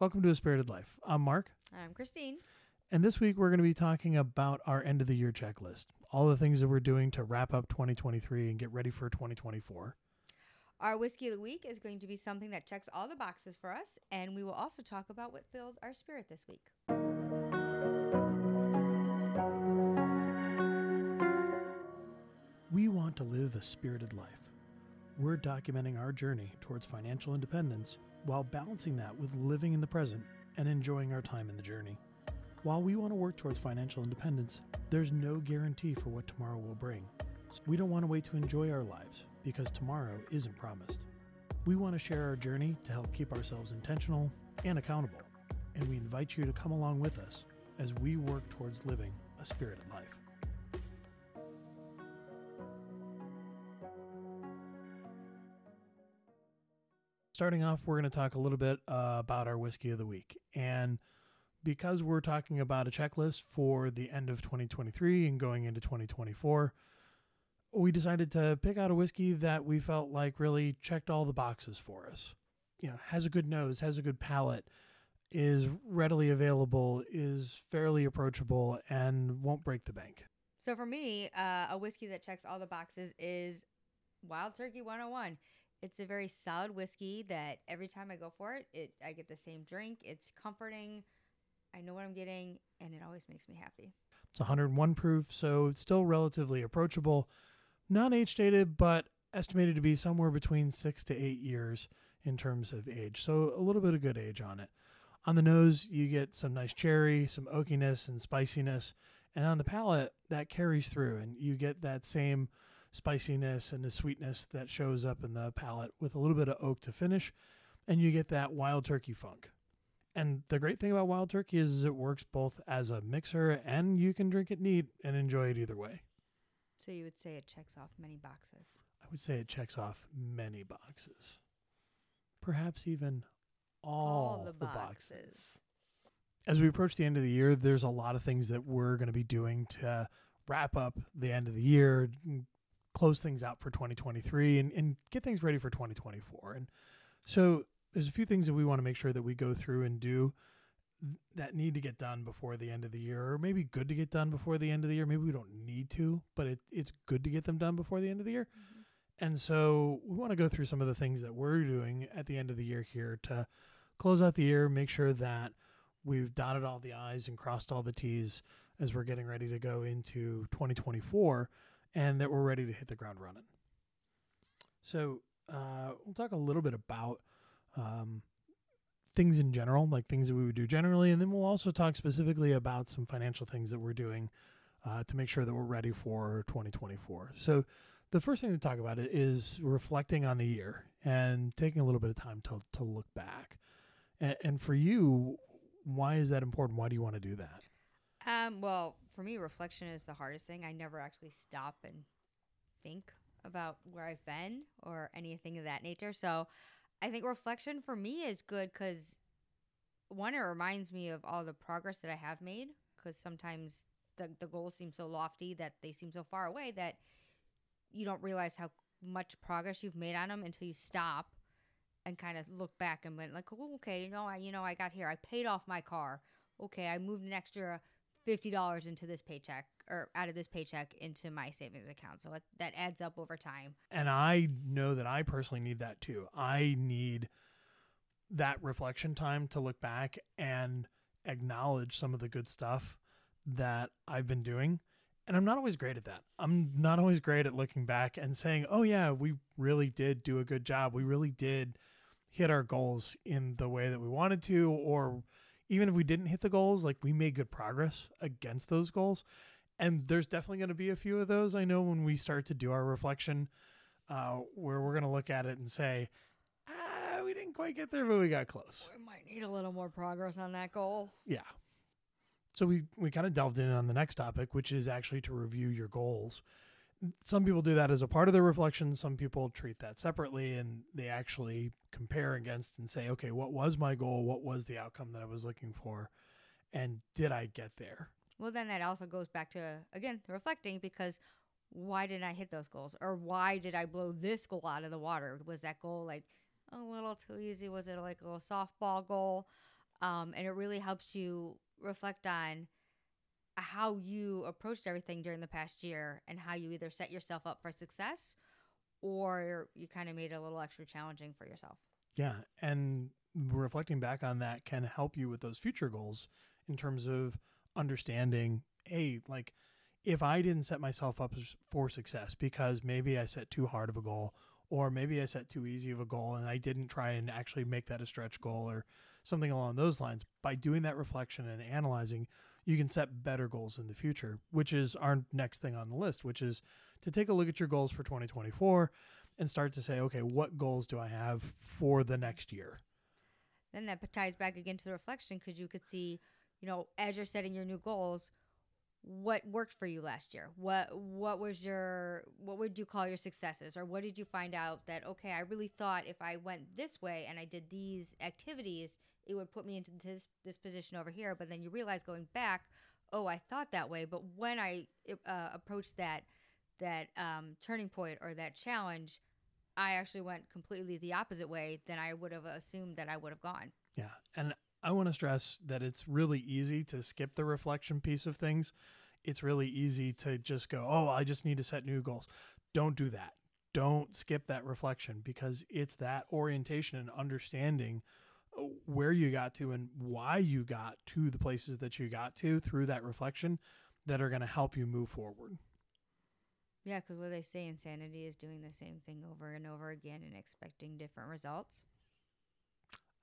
Welcome to A Spirited Life. I'm Mark, I'm Christine. and this week we're going to be talking about our end of the year checklist. All the things that we're doing to wrap up 2023 and get ready for 2024. Our whiskey of the week is going to be something that checks all the boxes for us, and we will also talk about what filled our spirit this week. We want to live a spirited life. We're documenting our journey towards financial independence while balancing that with living in the present and enjoying our time in the journey. While we want to work towards financial independence, there's no guarantee for what tomorrow will bring. So we don't want to wait to enjoy our lives because tomorrow isn't promised. We want to share our journey to help keep ourselves intentional and accountable, and we invite you to come along with us as we work towards living a spirited life. Starting off, we're going to talk a little bit uh, about our whiskey of the week. And because we're talking about a checklist for the end of 2023 and going into 2024, we decided to pick out a whiskey that we felt like really checked all the boxes for us. You know, has a good nose, has a good palate, is readily available, is fairly approachable, and won't break the bank. So for me, uh, a whiskey that checks all the boxes is Wild Turkey 101. It's a very solid whiskey that every time I go for it, it I get the same drink. It's comforting. I know what I'm getting, and it always makes me happy. It's 101 proof, so it's still relatively approachable. Not age dated, but estimated to be somewhere between six to eight years in terms of age. So a little bit of good age on it. On the nose, you get some nice cherry, some oakiness and spiciness. And on the palate, that carries through, and you get that same spiciness and the sweetness that shows up in the palate with a little bit of oak to finish. And you get that wild turkey funk. And the great thing about wild turkey is it works both as a mixer and you can drink it neat and enjoy it either way. So you would say it checks off many boxes. I would say it checks off many boxes. Perhaps even all, the the boxes. As we approach the end of the year, there's a lot of things that we're going to be doing to wrap up the end of the year, close things out for 2023, and, and get things ready for 2024. And so there's a few things that we want to make sure that we go through and do that need to get done before the end of the year, or maybe good to get done before the end of the year. Maybe we don't need to, but it, it's good to get them done before the end of the year. Mm-hmm. And so we want to go through some of the things that we're doing at the end of the year here to close out the year, make sure that we've dotted all the I's and crossed all the T's as we're getting ready to go into 2024 and that we're ready to hit the ground running. So uh, we'll talk a little bit about um, things in general, like things that we would do generally, and then we'll also talk specifically about some financial things that we're doing uh, to make sure that we're ready for 2024. So the first thing to talk about is reflecting on the year and taking a little bit of time to to look back. And, and for you, why is that important? Why do you want to do that? Um, well, for me, reflection is the hardest thing. I never actually stop and think about where I've been or anything of that nature. So I think reflection for me is good because one, it reminds me of all the progress that I have made because sometimes the, the goals seem so lofty that they seem so far away that you don't realize how much progress you've made on them until you stop and kind of look back and went like, oh, okay, you know, I you know I got here. I paid off my car. Okay, I moved an extra fifty dollars into this paycheck or out of this paycheck into my savings account. So that adds up over time. And I know that I personally need that too. I need that reflection time to look back and acknowledge some of the good stuff that I've been doing. And I'm not always great at that. I'm not always great at looking back and saying, oh, yeah, we really did do a good job. We really did hit our goals in the way that we wanted to. Or even if we didn't hit the goals, like we made good progress against those goals. And there's definitely going to be a few of those. I know when we start to do our reflection, uh, where we're going to look at it and say, ah, we didn't quite get there, but we got close. We might need a little more progress on that goal. Yeah. So we we kind of delved in on the next topic, which is actually to review your goals. Some people do that as a part of their reflection. Some people treat that separately and they actually compare against and say, okay, what was my goal? What was the outcome that I was looking for? And did I get there? Well, then that also goes back to again reflecting because why didn't I hit those goals, or why did I blow this goal out of the water? Was that goal like a little too easy? Was it like a little softball goal? Um, and it really helps you reflect on how you approached everything during the past year and how you either set yourself up for success or you kind of made it a little extra challenging for yourself. Yeah. And reflecting back on that can help you with those future goals in terms of understanding, hey, like if I didn't set myself up for success because maybe I set too hard of a goal or maybe I set too easy of a goal and I didn't try and actually make that a stretch goal or something along those lines. By doing that reflection and analyzing, you can set better goals in the future, which is our next thing on the list, which is to take a look at your goals for 2024 and start to say, okay, what goals do I have for the next year? Then that ties back again to the reflection because you could see, you know, as you're setting your new goals, what worked for you last year what what was your what would you call your successes or what did you find out that okay i really thought if i went this way and i did these activities it would put me into this this position over here but then you realize going back oh i thought that way but when i uh, approached that that um, turning point or that challenge i actually went completely the opposite way than i would have assumed that i would have gone yeah and I want to stress that it's really easy to skip the reflection piece of things. It's really easy to just go, oh, I just need to set new goals. Don't do that. Don't skip that reflection because it's that orientation and understanding where you got to and why you got to the places that you got to through that reflection that are going to help you move forward. Yeah, because what they say insanity is doing the same thing over and over again and expecting different results.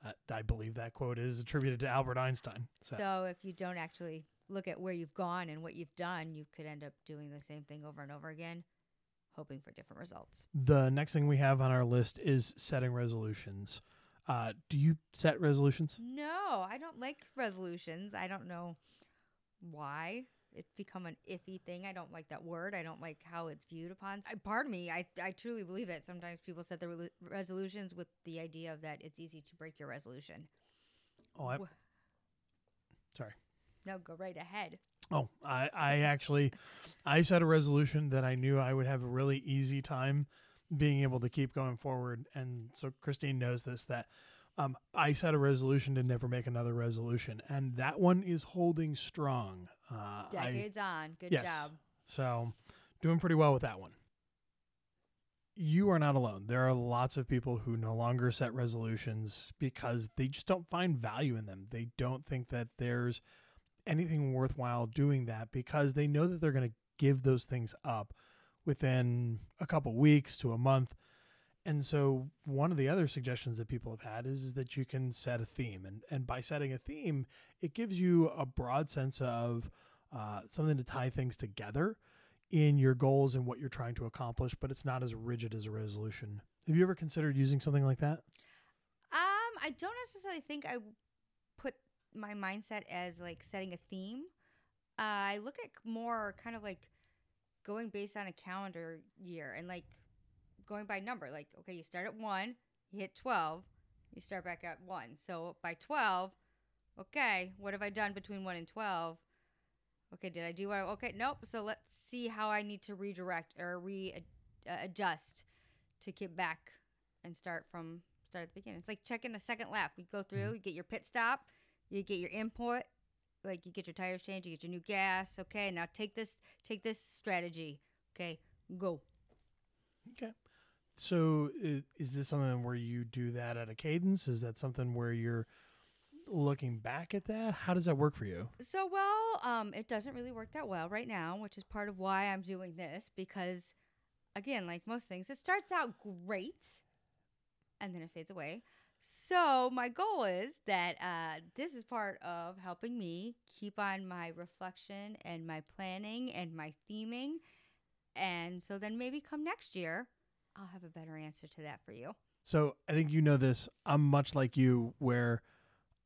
Uh, I believe that quote is attributed to Albert Einstein. So. so if you don't actually look at where you've gone and what you've done, you could end up doing the same thing over and over again, hoping for different results. The next thing we have on our list is setting resolutions. Uh, do you set resolutions? No, I don't like resolutions. I don't know why it's become an iffy thing. I don't like that word. I don't like how it's viewed upon. I, pardon me. I, I truly believe it. Sometimes people set their re- resolutions with the idea of that it's easy to break your resolution. Oh, I, sorry. No, go right ahead. Oh, I, I actually, I set a resolution that I knew I would have a really easy time being able to keep going forward. And so Christine knows this that um, I set a resolution to never make another resolution, and that one is holding strong. Uh, Decades I, on, good yes, job. So, doing pretty well with that one. You are not alone. There are lots of people who no longer set resolutions because they just don't find value in them. They don't think that there's anything worthwhile doing that because they know that they're going to give those things up within a couple weeks to a month and so one of the other suggestions that people have had is, is that you can set a theme. And, and by setting a theme, it gives you a broad sense of uh, something to tie things together in your goals and what you're trying to accomplish, but it's not as rigid as a resolution. Have you ever considered using something like that? Um, I don't necessarily think I put my mindset as like setting a theme. Uh, I look at more kind of like going based on a calendar year and like going by number. Like, okay, you start at one, you hit 12, you start back at one. So by 12, okay, what have I done between one and 12? Okay, did I do what? I, okay, nope. So let's see how I need to redirect or readjust to get back and start from start at the beginning. It's like checking a second lap. You go through, mm-hmm. you get your pit stop, you get your input, like you get your tires changed, you get your new gas. Okay, now take this take this strategy. Okay, go. Okay. So is this something where you do that at a cadence? Is that something where you're looking back at that? How does that work for you? So well, um, it doesn't really work that well right now, which is part of why I'm doing this because, again, like most things, it starts out great, and then it fades away. So my goal is that uh, this is part of helping me keep on my reflection and my planning and my theming, and so then maybe come next year I'll have a better answer to that for you. So I think you know this. I'm much like you, where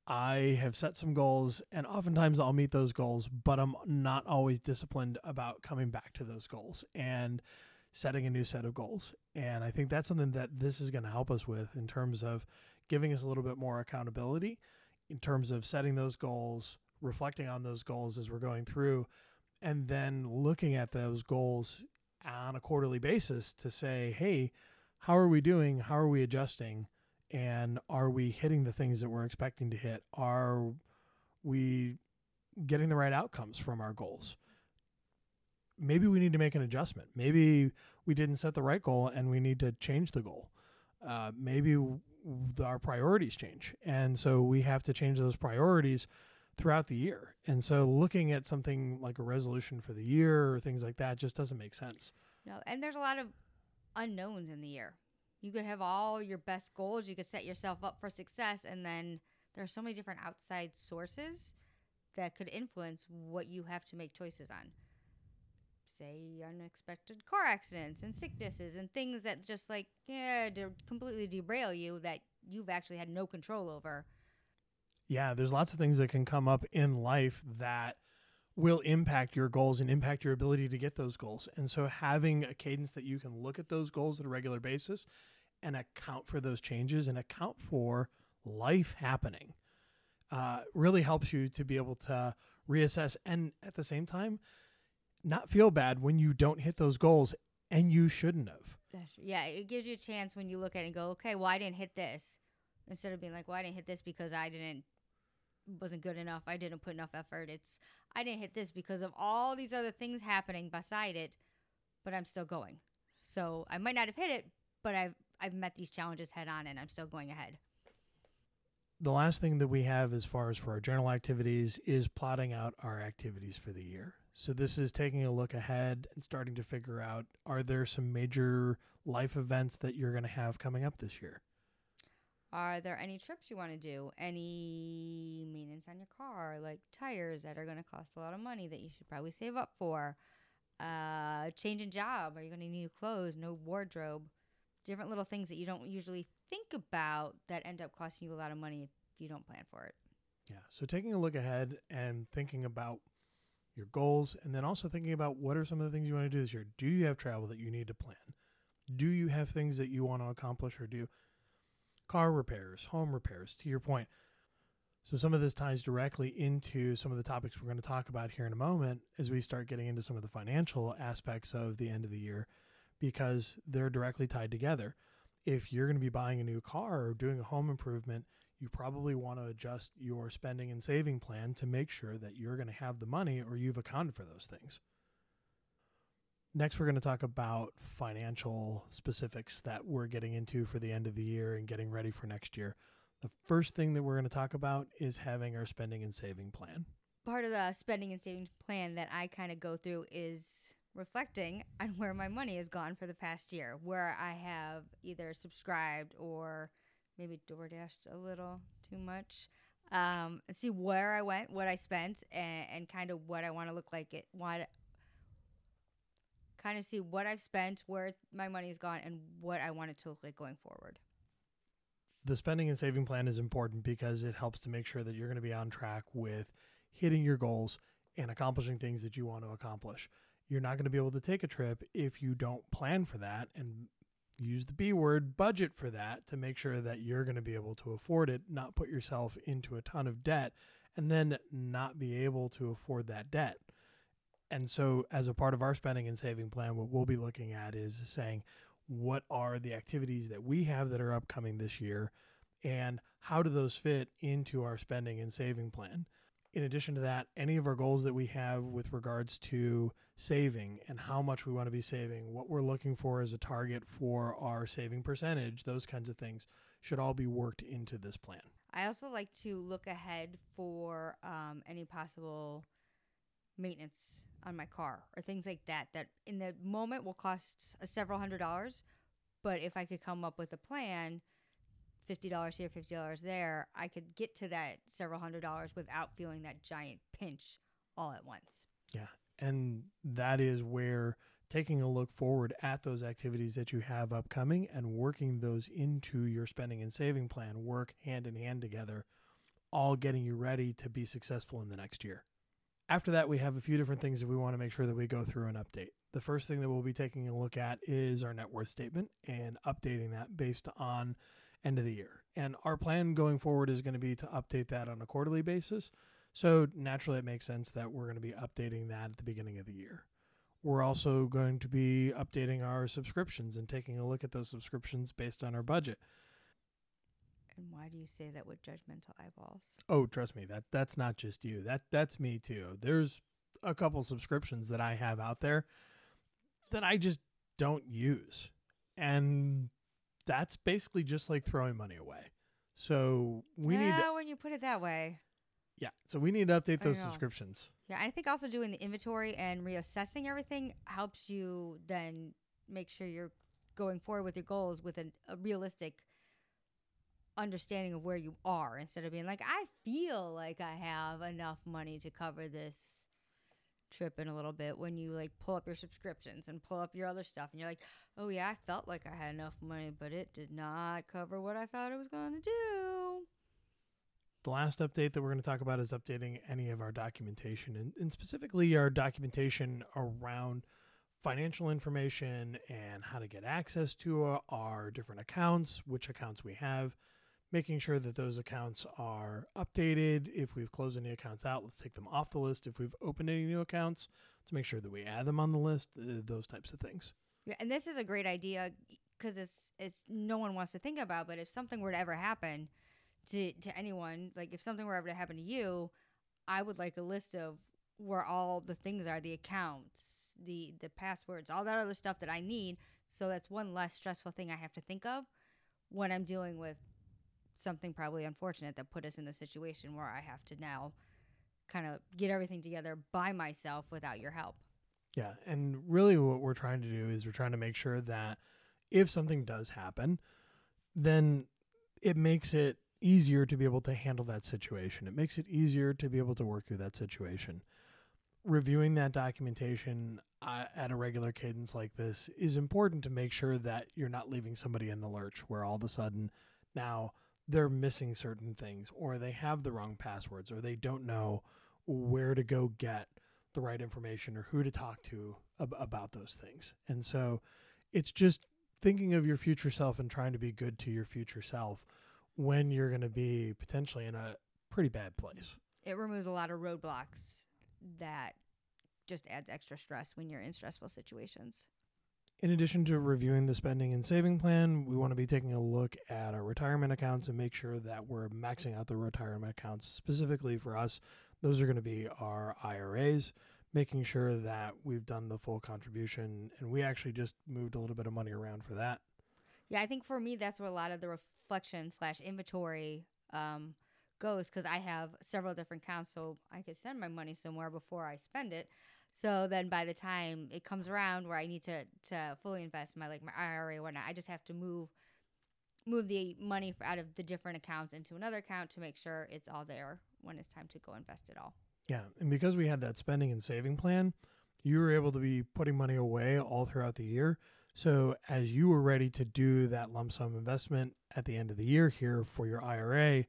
I have set some goals, and oftentimes I'll meet those goals, but I'm not always disciplined about coming back to those goals and setting a new set of goals. And I think that's something that this is going to help us with in terms of giving us a little bit more accountability, in terms of setting those goals, reflecting on those goals as we're going through, and then looking at those goals on a quarterly basis to say, hey, how are we doing? How are we adjusting? and are we hitting the things that we're expecting to hit? Are we getting the right outcomes from our goals? Maybe we need to make an adjustment. Maybe we didn't set the right goal and we need to change the goal. Uh, maybe our priorities change. And so we have to change those priorities throughout the year. And so looking at something like a resolution for the year or things like that just doesn't make sense. No, and there's a lot of unknowns in the year. You could have all your best goals, you could set yourself up for success, and then there are so many different outside sources that could influence what you have to make choices on. Say unexpected car accidents and sicknesses and things that just like yeah, de- completely derail you that you've actually had no control over. Yeah, there's lots of things that can come up in life that will impact your goals and impact your ability to get those goals. And so having a cadence that you can look at those goals at a regular basis and account for those changes and account for life happening uh, really helps you to be able to reassess and at the same time not feel bad when you don't hit those goals and you shouldn't have. Yeah, it gives you a chance when you look at it and go, okay, well, I didn't hit this. Instead of being like, well, I didn't hit this because I didn't wasn't good enough. I didn't put enough effort. It's I didn't hit this because of all these other things happening beside it, but I'm still going. So I might not have hit it, but I've I've met these challenges head on and I'm still going ahead. The last thing that we have as far as for our journal activities is plotting out our activities for the year. So this is taking a look ahead and starting to figure out are there some major life events that you're going to have coming up this year? Are there any trips you want to do? Any maintenance on your car, like tires that are going to cost a lot of money that you should probably save up for? Uh, changing job. Are you going to need new clothes, no wardrobe? Different little things that you don't usually think about that end up costing you a lot of money if you don't plan for it. Yeah. So taking a look ahead and thinking about your goals and then also thinking about what are some of the things you want to do this year. Do you have travel that you need to plan? Do you have things that you want to accomplish or do? car repairs, home repairs, to your point. So, some of this ties directly into some of the topics we're going to talk about here in a moment as we start getting into some of the financial aspects of the end of the year because they're directly tied together. If you're going to be buying a new car or doing a home improvement, you probably want to adjust your spending and saving plan to make sure that you're going to have the money or you've accounted for those things. Next, we're going to talk about financial specifics that we're getting into for the end of the year and getting ready for next year. The first thing that we're going to talk about is having our spending and saving plan. Part of the spending and savings plan that I kind of go through is reflecting on where my money has gone for the past year, where I have either subscribed or maybe DoorDashed a little too much. Um, see where I went, what I spent, and, and kind of what I want to look like. It what kind of see what I've spent, where my money's gone, and what I want it to look like going forward. The spending and saving plan is important because it helps to make sure that you're going to be on track with hitting your goals and accomplishing things that you want to accomplish. You're not going to be able to take a trip if you don't plan for that and use the B word budget for that to make sure that you're going to be able to afford it, not put yourself into a ton of debt, and then not be able to afford that debt. And so, as a part of our spending and saving plan, what we'll be looking at is saying, what are the activities that we have that are upcoming this year, and how do those fit into our spending and saving plan? In addition to that, any of our goals that we have with regards to saving and how much we want to be saving, what we're looking for as a target for our saving percentage, those kinds of things should all be worked into this plan. I also like to look ahead for um, any possible maintenance on my car or things like that that in the moment will cost several hundred dollars but if i could come up with a plan $50 here $50 there i could get to that several hundred dollars without feeling that giant pinch all at once yeah and that is where taking a look forward at those activities that you have upcoming and working those into your spending and saving plan work hand in hand together all getting you ready to be successful in the next year after that, we have a few different things that we want to make sure that we go through and update. The first thing that we'll be taking a look at is our net worth statement and updating that based on end of the year. And our plan going forward is going to be to update that on a quarterly basis. So naturally, it makes sense that we're going to be updating that at the beginning of the year. We're also going to be updating our subscriptions and taking a look at those subscriptions based on our budget. And why do you say that with judgmental eyeballs? Oh, trust me, that that's not just you. That that's me too. There's a couple subscriptions that I have out there that I just don't use. And that's basically just like throwing money away. So we yeah, need to, when you put it that way. Yeah, so we need to update those know. subscriptions. Yeah, I think also doing the inventory and reassessing everything helps you then make sure you're going forward with your goals with an, a realistic understanding of where you are instead of being like, I feel like I have enough money to cover this trip in a little bit when you like pull up your subscriptions and pull up your other stuff and you're like, oh yeah, I felt like I had enough money, but it did not cover what I thought it was going to do. The last update that we're going to talk about is updating any of our documentation and, and specifically our documentation around financial information and how to get access to uh, our different accounts, which accounts we have, making sure that those accounts are updated. If we've closed any accounts out, let's take them off the list. If we've opened any new accounts, to make sure that we add them on the list, uh, those types of things. Yeah, and this is a great idea because it's it's no one wants to think about. But if something were to ever happen to to anyone, like if something were ever to happen to you, I would like a list of where all the things are, the accounts, the the passwords, all that other stuff that I need. So that's one less stressful thing I have to think of when I'm dealing with something probably unfortunate that put us in the situation where I have to now kind of get everything together by myself without your help. Yeah, and really what we're trying to do is we're trying to make sure that if something does happen, then it makes it easier to be able to handle that situation. It makes it easier to be able to work through that situation. Reviewing that documentation uh, at a regular cadence like this is important to make sure that you're not leaving somebody in the lurch where all of a sudden now they're missing certain things or they have the wrong passwords or they don't know where to go get the right information or who to talk to ab- about those things. And so it's just thinking of your future self and trying to be good to your future self when you're going to be potentially in a pretty bad place. it removes a lot of roadblocks that just adds extra stress when you're in stressful situations. In addition to reviewing the spending and saving plan, we want to be taking a look at our retirement accounts and make sure that we're maxing out the retirement accounts. Specifically for us, those are going to be our IRAs, making sure that we've done the full contribution. And we actually just moved a little bit of money around for that. Yeah, I think for me that's where a lot of the reflection slash inventory um, goes because I have several different accounts, so I could send my money somewhere before I spend it. So then by the time it comes around where I need to to fully invest my like my IRA or whatnot, I just have to move move the money out of the different accounts into another account to make sure it's all there when it's time to go invest it all. Yeah, and because we had that spending and saving plan, you were able to be putting money away all throughout the year. So as you were ready to do that lump sum investment at the end of the year here for your IRA,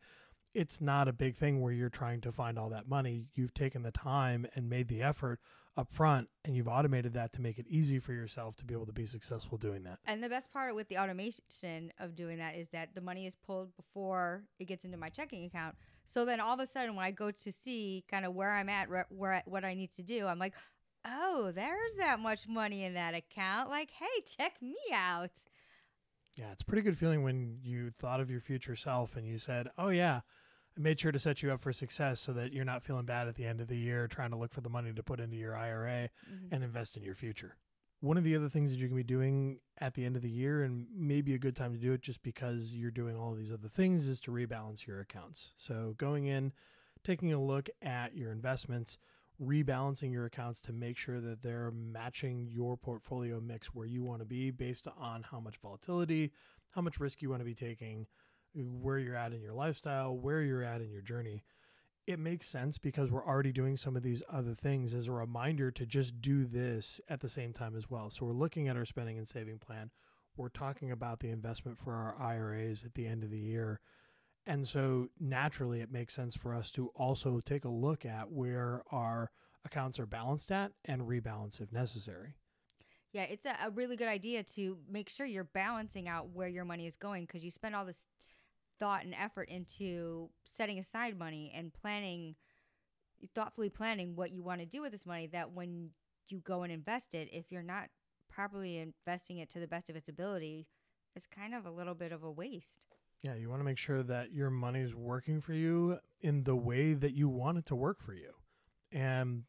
it's not a big thing where you're trying to find all that money. You've taken the time and made the effort up front and you've automated that to make it easy for yourself to be able to be successful doing that. And the best part with the automation of doing that is that the money is pulled before it gets into my checking account. So then all of a sudden, when I go to see kind of where I'm at, re- where what I need to do, I'm like, oh, there's that much money in that account. Like, hey, check me out. Yeah, it's a pretty good feeling when you thought of your future self and you said, "Oh yeah, I made sure to set you up for success so that you're not feeling bad at the end of the year trying to look for the money to put into your IRA mm-hmm. and invest in your future." One of the other things that you can be doing at the end of the year and maybe a good time to do it just because you're doing all these other things is to rebalance your accounts. So, going in, taking a look at your investments, rebalancing your accounts to make sure that they're matching your portfolio mix where you want to be based on how much volatility, how much risk you want to be taking, where you're at in your lifestyle, where you're at in your journey. It makes sense because we're already doing some of these other things as a reminder to just do this at the same time as well. So we're looking at our spending and saving plan. We're talking about the investment for our IRAs at the end of the year. And so naturally, it makes sense for us to also take a look at where our accounts are balanced at and rebalance if necessary. Yeah, it's a, really good idea to make sure you're balancing out where your money is going because you spend all this thought and effort into setting aside money and planning, thoughtfully planning what you want to do with this money. That when you go and invest it, if you're not properly investing it to the best of its ability, it's kind of a little bit of a waste. Yeah, you want to make sure that your money's working for you in the way that you want it to work for you. And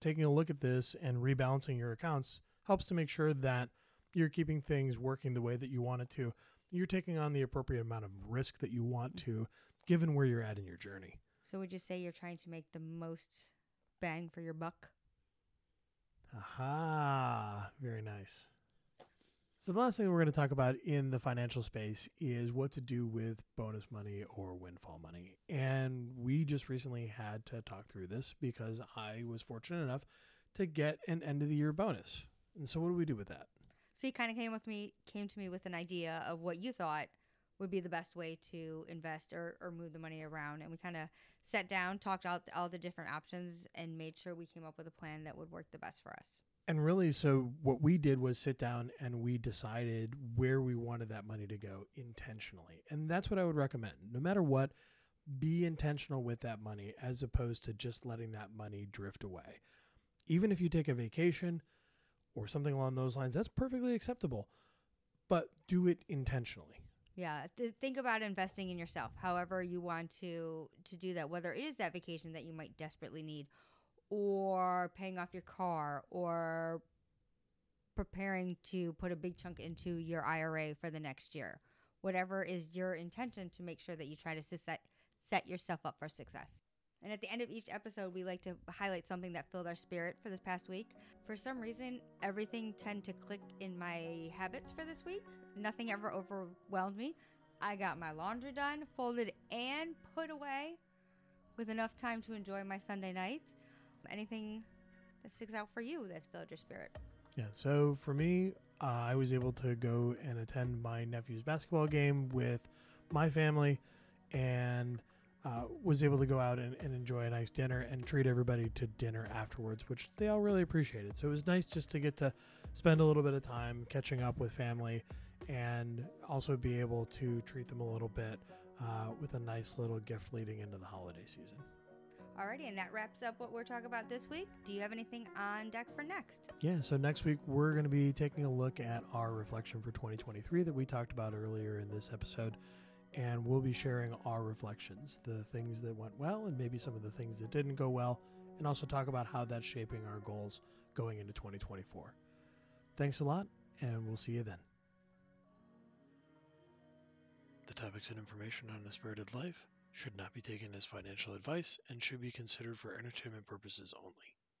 taking a look at this and rebalancing your accounts helps to make sure that you're keeping things working the way that you want it to. You're taking on the appropriate amount of risk that you want to, given where you're at in your journey. So would you say you're trying to make the most bang for your buck? Aha, very nice. So the last thing we're going to talk about in the financial space is what to do with bonus money or windfall money. And we just recently had to talk through this because I was fortunate enough to get an end of the year bonus. And so what do we do with that? So you kind of came with me, came to me with an idea of what you thought would be the best way to invest or, or move the money around. And we kind of sat down, talked out all the different options, and made sure we came up with a plan that would work the best for us. And really, so what we did was sit down and we decided where we wanted that money to go intentionally. And that's what I would recommend. No matter what, be intentional with that money as opposed to just letting that money drift away. Even if you take a vacation or something along those lines, that's perfectly acceptable. But do it intentionally. Yeah, th- think about investing in yourself. However, you want to to do that, whether it is that vacation that you might desperately need, or paying off your car, or preparing to put a big chunk into your IRA for the next year. Whatever is your intention to make sure that you try to set set yourself up for success. And at the end of each episode, we like to highlight something that filled our spirit for this past week. For some reason, everything tend to click in my habits for this week. Nothing ever overwhelmed me. I got my laundry done, folded, and put away with enough time to enjoy my Sunday night. Anything that sticks out for you that's filled your spirit? Yeah. So for me, uh, I was able to go and attend my nephew's basketball game with my family and uh, was able to go out and, and, enjoy a nice dinner and treat everybody to dinner afterwards, which they all really appreciated. So it was nice just to get to spend a little bit of time catching up with family and also be able to treat them a little bit uh, with a nice little gift leading into the holiday season. Alrighty, and that wraps up what we're talking about this week. Do you have anything on deck for next? Yeah, so next week we're going to be taking a look at our reflection for 2023 that we talked about earlier in this episode and we'll be sharing our reflections, the things that went well and maybe some of the things that didn't go well, and also talk about how that's shaping our goals going into 2024. Thanks a lot, and we'll see you then. The topics and information on A Spirited Life should not be taken as financial advice and should be considered for entertainment purposes only.